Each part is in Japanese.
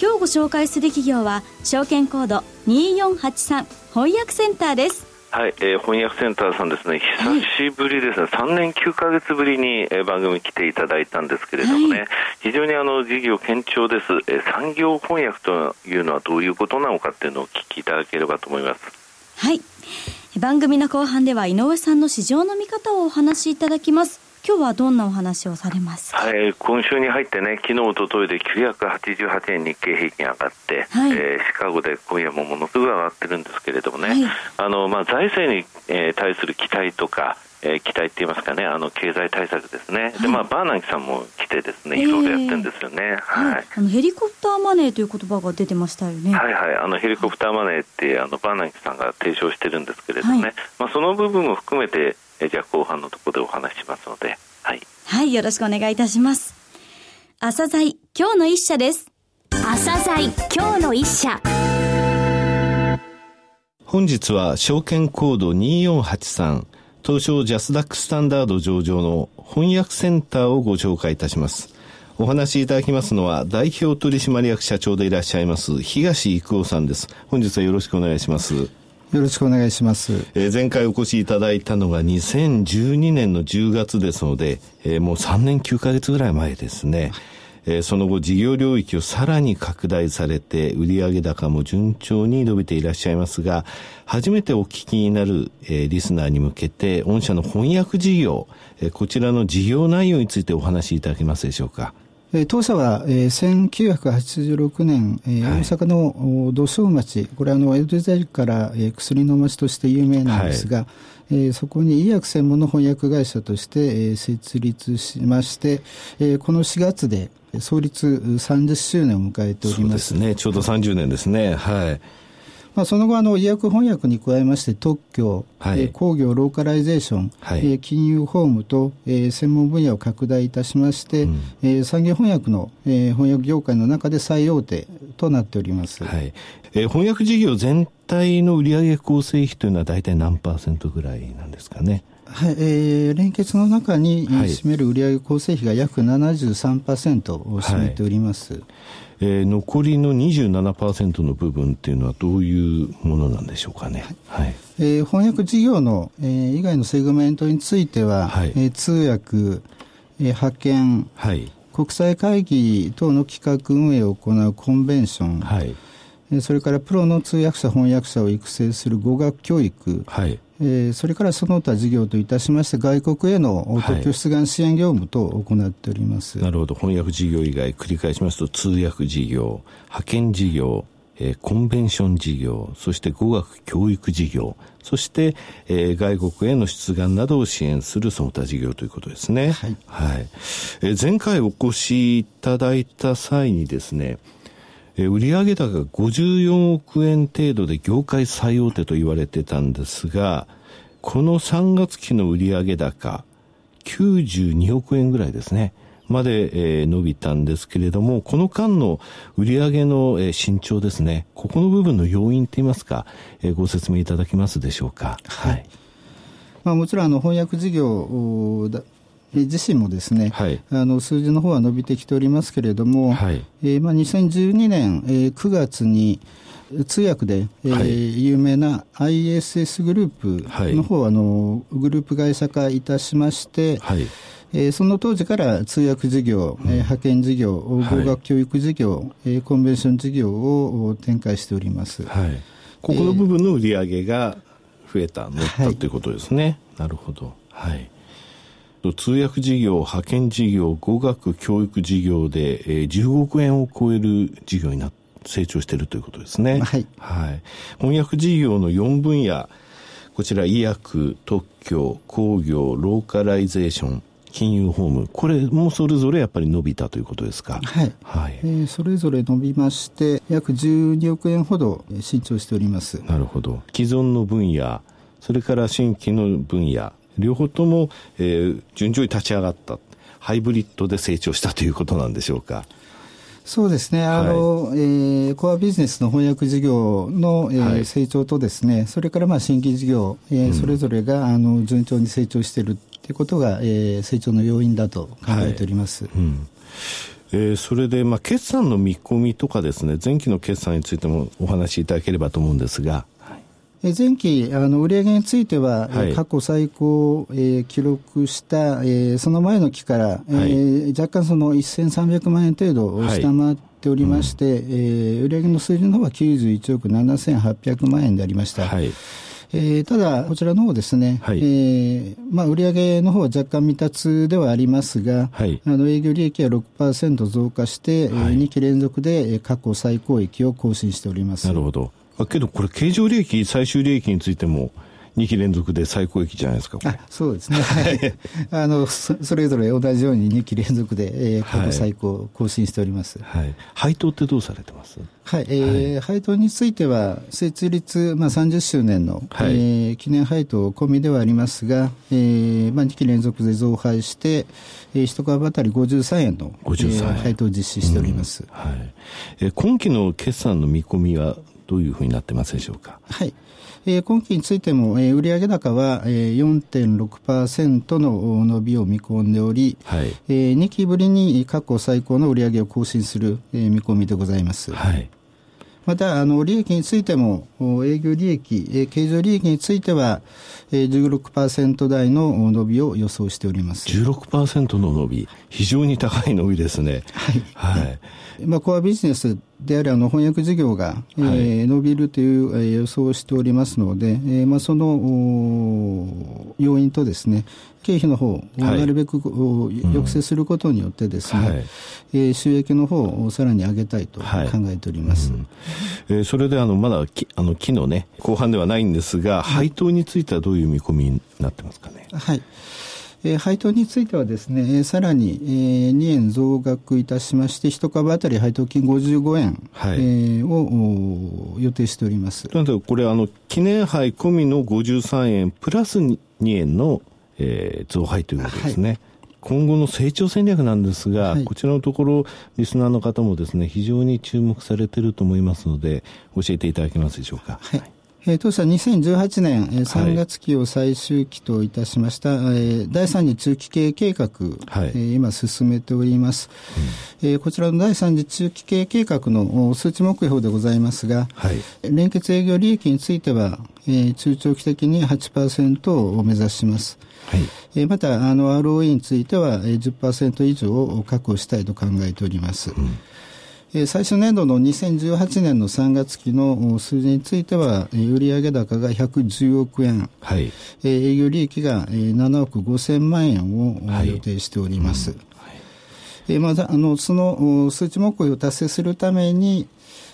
今日ご紹介する企業は証券コード2483翻訳センターです。はい、えー、翻訳センターさんですね、久しぶりですね、はい、3年9か月ぶりに、えー、番組来ていただいたんですけれどもね、はい、非常にあの事業堅調です、えー、産業翻訳というのはどういうことなのかっていうのをお聞きいただければと思います。はい。番組の後半では井上さんの市場の見方をお話しいただきます。今日はどんなお話をされますか、はい、今週に入ってね、昨日おとといで988円日経平均上がって、はい、えー、シカゴで今夜もものすごい上がってるんですけれどもね、はい、あのまあ、財政に、えー、対する期待とか、えー、期待って言いますかね、あの経済対策ですね、はい、でまあ、バーナンキさんも来て、ですねいろいろやってるんですよね、えー、はい、あのヘリコプターマネーという言葉が出てましたよね。はいはい、あのヘリコプターマネーってあのバーナンキさんが提唱してるんですけれどもね、まあ、その部分も含めて、えー、じゃあ後半のところでお話ししますので。はい。はい、よろしくお願いいたします。朝鮮今日の一社です。朝鮮今日の一社。本日は証券コード2483東証ジャスダックスタンダード上場の翻訳センターをご紹介いたします。お話しいただきますのは代表取締役社長でいらっしゃいます東育夫さんです。本日はよろしくお願いします。よろしくお願いします。えー、前回お越しいただいたのが2012年の10月ですので、えー、もう3年9ヶ月ぐらい前ですね。えー、その後事業領域をさらに拡大されて売上高も順調に伸びていらっしゃいますが初めてお聞きになる、えー、リスナーに向けて御社の翻訳事業、えー、こちらの事業内容についてお話しいただけますでしょうか。当社は、えー、1986年、えー、大阪の土庄町、これはあの江戸時代から、えー、薬の町として有名なんですが、はい、えー、そこに医薬専門の翻訳会社として、えー、設立しまして、えー、この4月で創立30周年を迎えております。そうですね、ちょうど30年ですね。はい。まあ、その後あの、医薬翻訳に加えまして、特許、はい、えー、工業ローカライゼーション、はい、えー、金融法務と、えー、専門分野を拡大いたしまして、うん、えー、産業翻訳の、えー、翻訳業界の中で最大手となっております。はいえー、翻訳事業全体の売上構成比というのは大体何パーセントぐらいなんですかね？はい、えー、連結の中に占める売上構成比が約73%を占めております。はい。えー、残りの27%の部分っていうのはどういうものなんでしょうかね。はい。えー、翻訳事業の、えー、以外のセグメントについては、はい、えー、通訳、えー、派遣、はい、国際会議等の企画運営を行うコンベンション、はい、それからプロの通訳者、翻訳者を育成する語学教育、はい、えー、それからその他事業といたしまして、外国への特許出願支援業務と行っております、はい、なるほど、翻訳事業以外、繰り返しますと、通訳事業、派遣事業、えー、コンベンション事業、そして語学教育事業、そして、えー、外国への出願などを支援するその他事業ということですね。はい。はい。えー、前回お越しいただいた際にですね、え売上高が54億円程度で業界最大手と言われてたんですが、この3月期の売上高、92億円ぐらいですね。まで、えー、伸びたんですけれども、この間の売上の、えー、伸長ですね、ここの部分の要因といいますか、えー、ご説明いただけますでしょうか？はい。まあ、もちろんあの翻訳事業自身もですね、はい、あの数字の方は伸びてきておりますけれども、はい、えー、まあ、2012年、えー、9月に通訳で、えー、はい、有名な ISS グループの方は、あのグループ会社化いたしまして、はい。えー、その当時から通訳事業、うん、えー、派遣事業、語学教育事業、はい、えー、コンベンション事業を展開しております。はい、ここの部分の売り上げが増えた、乗ったということですね。なるほど。はい。通訳事業、派遣事業、語学教育事業で、えー、10億円を超える事業にな成長しているということですね。はい。はい。翻訳事業の4分野、こちら医薬、特許、工業、ローカライゼーション、金融法務、これもそれぞれやっぱり伸びたということですか？はい。はい、えー、それぞれ伸びまして、約12億円ほど伸長しております。なるほど。既存の分野、それから新規の分野、両方とも、えー、順調に立ち上がった。ハイブリッドで成長したということなんでしょうか。そうですね、あの、はい、えー、コアビジネスの翻訳事業の、えー、はい、成長とですね、それからまあ新規事業、えー、うん、それぞれがあの順調に成長しているということが、えー、成長の要因だと考えております。はい、うんえー、それで、まあ、決算の見込みとかですね、前期の決算についてもお話しいただければと思うんですが。前期、あの売上については、はい、過去最高を、えー、記録した、えー、その前の期から、はい、えー、若干その1300万円程度を下回っておりまして、はいうん、えー、売上の数字の方は91億7800万円でありました。はい。えー、ただ、こちらの方ですね、はい、えー、まあ、売上の方は若干未達ではありますが、はい、あの営業利益は6%増加して、はい、2期連続で過去最高益を更新しております。なるほど。あけどこれ、経常利益、最終利益についても、2期連続で最高益じゃないですか、あそうですね、はい、あのそれぞれ同じように2期連続で、えー、過去最高更新しております、はい、配当ってどうされてます？はい、えー、はい、配当については、設立、まあ、30周年の、はい、えー、記念配当込みではありますが、えーまあ、2期連続で増配して、えー、一株当たり53円の、53円、えー、配当を実施しております、うん、はい。えー、今期の決算の見込みはどういうふうになってますでしょうか？はい。えー、今期についても、えー、売上高は、えー、4.6%の伸びを見込んでおり、はいえー、2期ぶりに過去最高の売上を更新する、えー、見込みでございます。はいまた、あの、利益についても、営業利益、え経常利益については、え16%台の伸びを予想しております。16%の伸び、非常に高い伸びですね。はい。はい。まあ、コアビジネスであるあの翻訳事業が、はい、えー、伸びるという、えー、予想をしておりますので、えーまあ、その要因とですね経費の方をなるべく、はい、抑制することによってですね、うん、えー、収益の方をさらに上げたいと考えております、はいうん、えー、それであのまだきあの期のね後半ではないんですが配当についてはどういう見込みになってますかね？はいえー、配当についてはですね、えー、さらに、えー、2円増額いたしまして、1株当たり配当金55円、はいえー、を予定しております。なんでこれあの、記念杯込みの53円プラス2円の、えー、増配ということですね。はい今後の成長戦略なんですが、はい、こちらのところ、リスナーの方もですね、非常に注目されていると思いますので、教えていただけますでしょうか。はいえー、当社2018年、えー、3月期を最終期といたしました、はい、えー、第3次中期経営計画、はい、えー、今進めております、うん、えー、こちらの第3次中期経営計画の数値目標でございますが、はい、連結営業利益については、えー、中長期的に8%を目指します。はい。えー、また、あの、ROE については10%以上を確保したいと考えております。うん最初年度の2018年の3月期の数字については、売上高が110億円、はい、営業利益が7億5000万円を予定しております。はいうん。はい、またあのその数値目標を達成するために、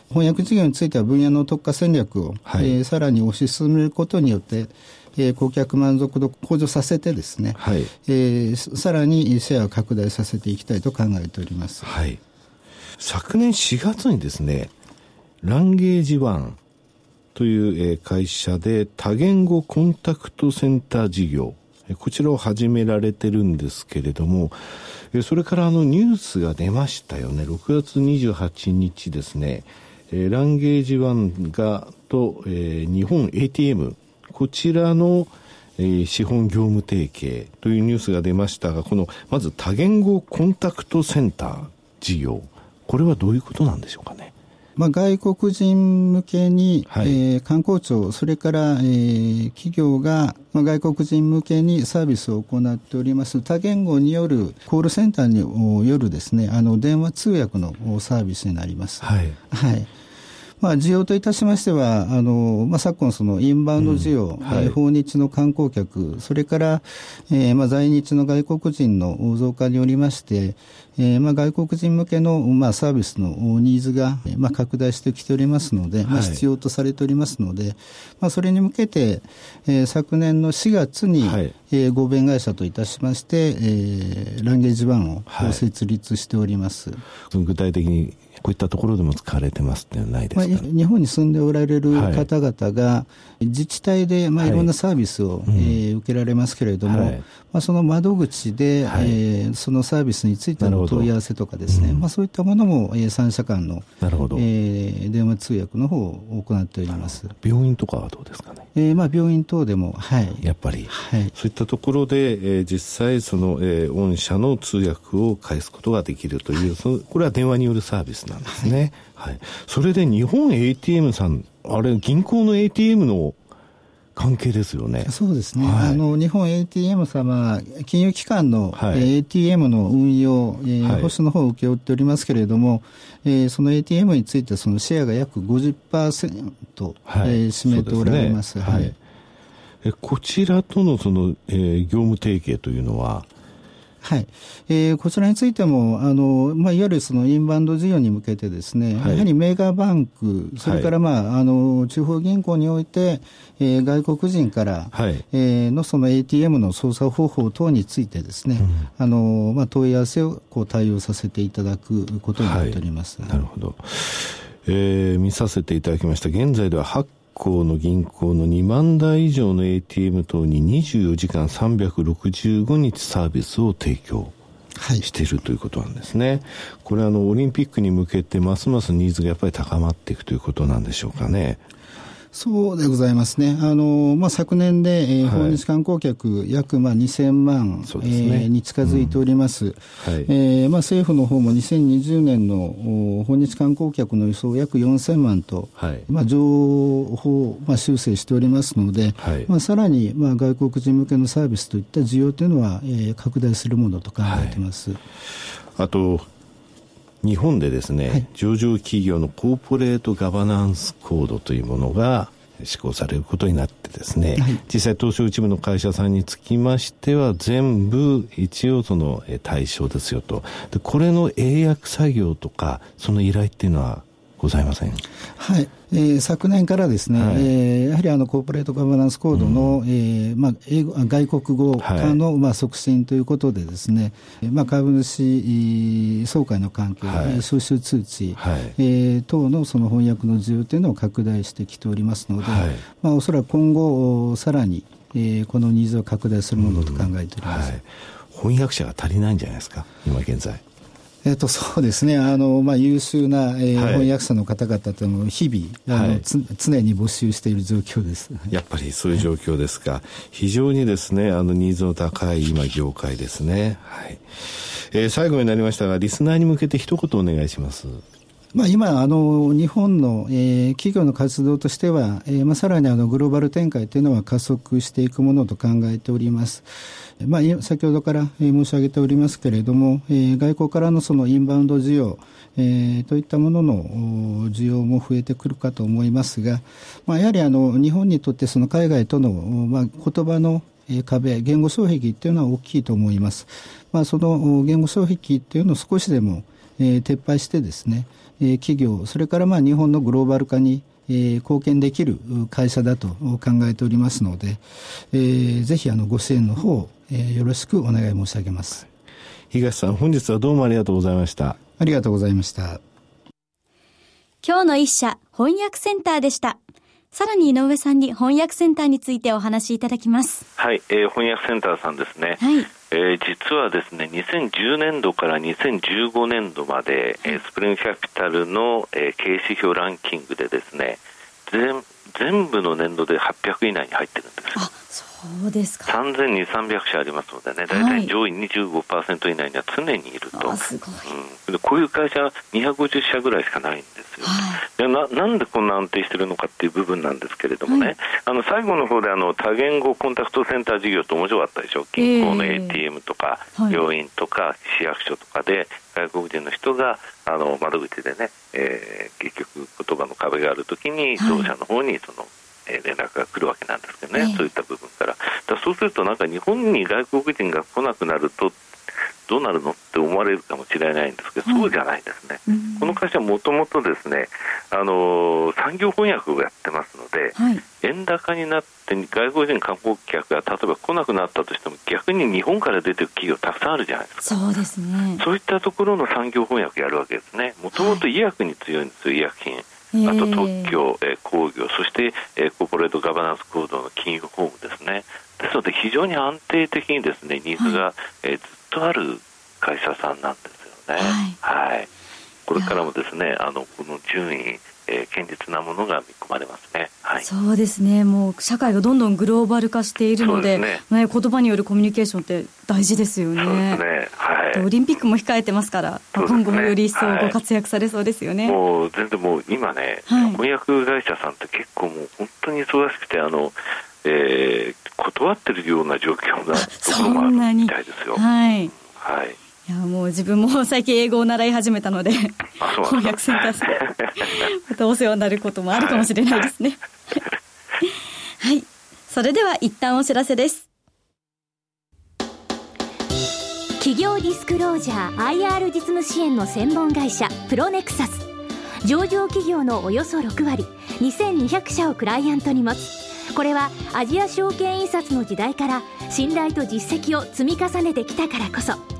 翻訳事業については分野の特化戦略を、はい、えー、さらに推し進めることによって、えー、顧客満足度向上させてですね、はい。えー、さらにシェアを拡大させていきたいと考えております。はい昨年4月にですね、ランゲージワンという会社で多言語コンタクトセンター事業、こちらを始められてるんですけれども、それからあのニュースが出ましたよね。6月28日ですね、ランゲージワンがと、日本 ATM、こちらの、資本業務提携というニュースが出ましたが、この、まず多言語コンタクトセンター事業。これはどういうことなんでしょうかね？まあ、外国人向けに、はい、えー、観光庁、それから、えー、企業が、まあ、外国人向けにサービスを行っております多言語によるコールセンターによるですねあの電話通訳のサービスになります。はい、はいまあ、需要といたしましては、あのまあ、昨今、そのインバウンド需要、うん。はい、訪日の観光客、それから、えーまあ、在日の外国人の増加によりまして、えーまあ、外国人向けの、まあ、サービスのニーズが、まあ、拡大してきておりますので、まあ、必要とされておりますので、まあ、それに向けて、えー、昨年の4月に、はい、えー、合弁会社といたしまして、えー、ランゲージワンを設立しております。はい、具体的にこういったところでも使われてますってないですか、まあ、日本に住んでおられる方々が、自治体で、まあ、い。ろんなサービスを、はい、えー、受けられますけれども、はい、まあ、その窓口で、はい、えー、そのサービスについての問い合わせとかですね、うん、まあ、そういったものも、えー、三者間のなるほど、えー、電話通訳の方を行っております。病院とかはどうですかね、えーまあ、病院等でも、はい、やっぱり、はい、そういったところで、えー、実際その、えー、御社の通訳を返すことができるという、そのこれは電話によるサービスなんですね。はい。それで日本 ATM さん、あれ、銀行の ATM の関係ですよね。そうですね。はい、あの、日本 ATM 様、金融機関の、はい、ATM の運用、えー、はい、保守の方を請け負っておりますけれども、えー、その ATM についてそのシェアが約50%、はい、えー、占めておられます。すね、はい。えこちらとのその、えー、業務提携というのは、はい、えー、こちらについてもあの、まあ、いわゆるそのインバウンド需要に向けてですね、はい、やはりメーガーバンク、それから、まあ、はい、あの地方銀行において、えー、外国人から、はい、えー、のその ATM の操作方法等についてですね、うん、あのまあ、問い合わせをこう対応させていただくことになっております。なるほど。えー、見させていただきました。現在では8行の銀行の2万台以上の ATM 等に24時間365日サービスを提供しているということなんですね。これはあのオリンピックに向けてますますニーズがやっぱり高まっていくということなんでしょうかね。そうでございますね。あの、まあ、昨年で、えー、訪日観光客約、まあ、2000万、ね、えー、に近づいております。うん、はい、えー、まあ、政府の方も2020年の訪日観光客の予想約4000万と、はい、まあ、情報、まあ、修正しておりますので、はい、まあ、さらに、まあ、外国人向けのサービスといった需要というのは、えー、拡大するものと考えています。あと日本でですね、はい、上場企業のコーポレートガバナンスコードというものが施行されることになってですね、はい、実際東証一部の会社さんにつきましては全部一応その対象ですよと。でこれの英訳作業とかその依頼っていうのはございません。はい。えー、昨年からですね、はい、えー、やはりあのコーポレートガバナンスコードの、うん、えー、まあ、英語外国語化の、はい、まあ、促進ということでですね、まあ、株主総会の関係、はい、招集通知、はい、えー、等のその翻訳の需要というのを拡大してきておりますので、はい、まあ、おそらく今後、さらに、えー、このニーズを拡大するものと考えております。うん、はい。翻訳者が足りないんじゃないですか、今現在。えっと、そうですね。あの、まあ、優秀な、えー、はい、翻訳者の方々というのを日々あの、はい、常に募集している状況です。やっぱりそういう状況ですか、非常にですねあのニーズの高い今業界ですね、はい。えー、最後になりましたがリスナーに向けて一言お願いしますまあ、今あの、日本の、えー、企業の活動としては、えーまあ、さらにあのグローバル展開というのは加速していくものと考えております。まあ、先ほどから申し上げておりますけれども、えー、外国からのそのインバウンド需要、えー、といったものの需要も増えてくるかと思いますが、まあ、やはりあの日本にとってその海外との、まあ、言葉の壁、言語障壁っていうのは大きいと思います。まあ、その言語障壁っていうのを少しでも、えー、撤廃してですね、えー、企業、それからまあ日本のグローバル化にえー、貢献できる会社だと考えておりますので、えー、ぜひあのご支援の方、えー、よろしくお願い申し上げます。東さん、本日はどうもありがとうございました。ありがとうございました。今日の一社、翻訳センターでした。さらに井上さんに翻訳センターについてお話しいただきます。はい、えー、翻訳センターさんですね。はい。えー、実はですね、2010年度から2015年度まで、えー、スプリングキャピタルの、えー、経営指標ランキングでですね、全全部の年度で800以内に入ってるんです。あ、そうですか。3200、300社ありますのでね、大体上位25%以内には常にいると、すごい。うん、こういう会社、250社ぐらいしかないんですよ、はい、ななんでこんな安定してるのかっていう部分なんですけれどもね、はい、あの最後の方であの多言語コンタクトセンター事業って面白かったでしょ、銀行の ATM とか、病院とか、市役所とかで、外国人の人があの窓口でね、えー、結局、言葉の壁があるときに、同社の方にその、え連絡が来るわけなんですけどね、そういった部分から。だそうすると、なんか日本に外国人が来なくなると、どうなるのって思われるかもしれないんですけど、そうじゃないですね、うん、この会社はもともとですね、あのー、産業翻訳をやってますので、はい、円高になって外国人観光客が例えば来なくなったとしても逆に日本から出てる企業たくさんあるじゃないですか。そうですね。そういったところの産業翻訳やるわけですね。もともと医薬に強いんですよ、医薬品あと特許、えー、工業、そして、えー、コーポレートガバナンス行動の金融法務ですね。ですので、非常に安定的にですね、ニーズが、はい、えー、ずっとある会社さんなんですよね。はい、はい、これからもですね、あのこの順位、えー、堅実なものが見込まれますね、はい、そうですね、もう社会がどんどんグローバル化しているので、ね。ね、言葉によるコミュニケーションって大事ですよね。そうですね。はい、オリンピックも控えてますから、ね、今後もより一層ご活躍されそうですよね。はい、もう全然もう今ね、はい、翻訳会社さんって結構もう本当に忙しくて、あのえー、断ってるような状況 なところもあるみたいですよ。はい、はいいやもう自分も 最近英語を習い始めたので翻訳センターさんまたお世話になることもあるかもしれないですね。はい。それでは一旦お知らせです。企業ディスクロージャー IR 実務支援の専門会社プロネクサス。上場企業のおよそ6割2200社をクライアントに持つ。これはアジア証券印刷の時代から信頼と実績を積み重ねてきたからこそ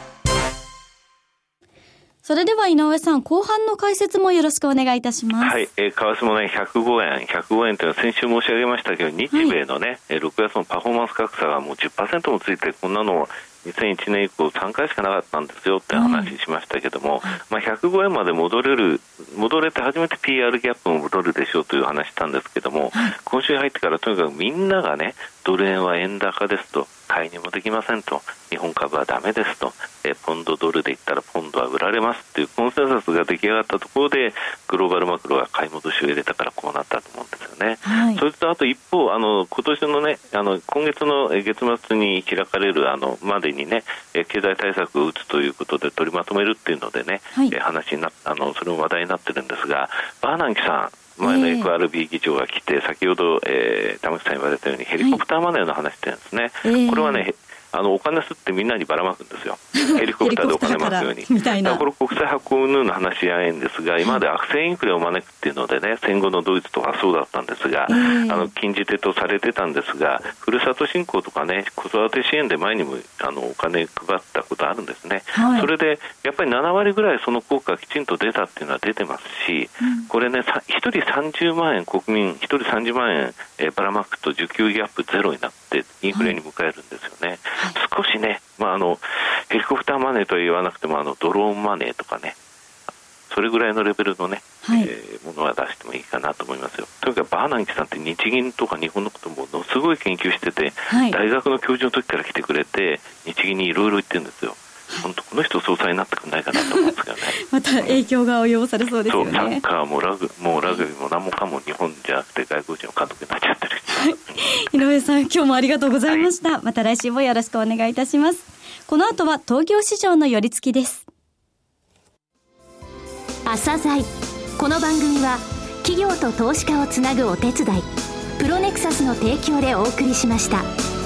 それでは井上さん、後半の解説もよろしくお願いいたします。はい、えー、為替もね、105円、105円というのは先週申し上げましたけど、日米のね、はい、6月のパフォーマンス格差がもう10%もついて、こんなの2001年以降3回しかなかったんですよって話しましたけども、はい、まあ、105円まで戻れる戻れて初めて PR ギャップも戻るでしょうという話したんですけども、はい、今週入ってからとにかくみんながねドル円は円高ですと買いにもできませんと。日本株はだめですと。えポンドドルで言ったらポンドは売られますというコンセンサスが出来上がったところでグローバルマクロが買い戻しを入れたからこうなったと思うんですよね。はい、それとあと一方あの今年のねあの今月の月末に開かれるあのまでにね経済対策を打つということで取りまとめるっていうのでね、はい、話になあのそれも話題になってるんですがバーナンキさん前の FRB 議長が来て、先ほど、えー、玉木さん言われたようにヘリコプターマネーの話ってんですね、はい、これはねあのお金吸ってみんなにばらまくんですよ、ヘリコプターでお金巻くように。みたいな。これ、国際発行運の話し合いんですが、今まで悪性インフレを招くっていうのでね、戦後のドイツとかそうだったんですが、えー、あの禁じ手とされてたんですが、ふるさと振興とかね、子育て支援で前にもあのお金配ったことあるんですね、はい、それでやっぱり7割ぐらいその効果がきちんと出たっていうのは出てますし、うん、これね、1人30万円、国民1人30万円、えー、ばらまくと需給ギャップゼロになって、インフレに迎えるんですよね。はい少しね、まあ、あのヘリコプターマネーとは言わなくてもあのドローンマネーとかねそれぐらいのレベルのね、はい、えー、ものは出してもいいかなと思いますよ。とにかくバーナンキさんって日銀とか日本のことものすごい研究してて、はい、大学の教授の時から来てくれて日銀にいろいろ言ってるんですよ。本当この人総裁になってくれないかなと思うんですけどね。また影響が及ぼされそうですよね。サッカーもラグもうラグビーも何もかも日本じゃなくて外国人の監督になっちゃってる、はい、井上さん今日もありがとうございました、はい、また来週もよろしくお願いいたします。この後は東京市場の寄り付きです。朝鮮。この番組は企業と投資家をつなぐお手伝いプロネクサスの提供でお送りしました。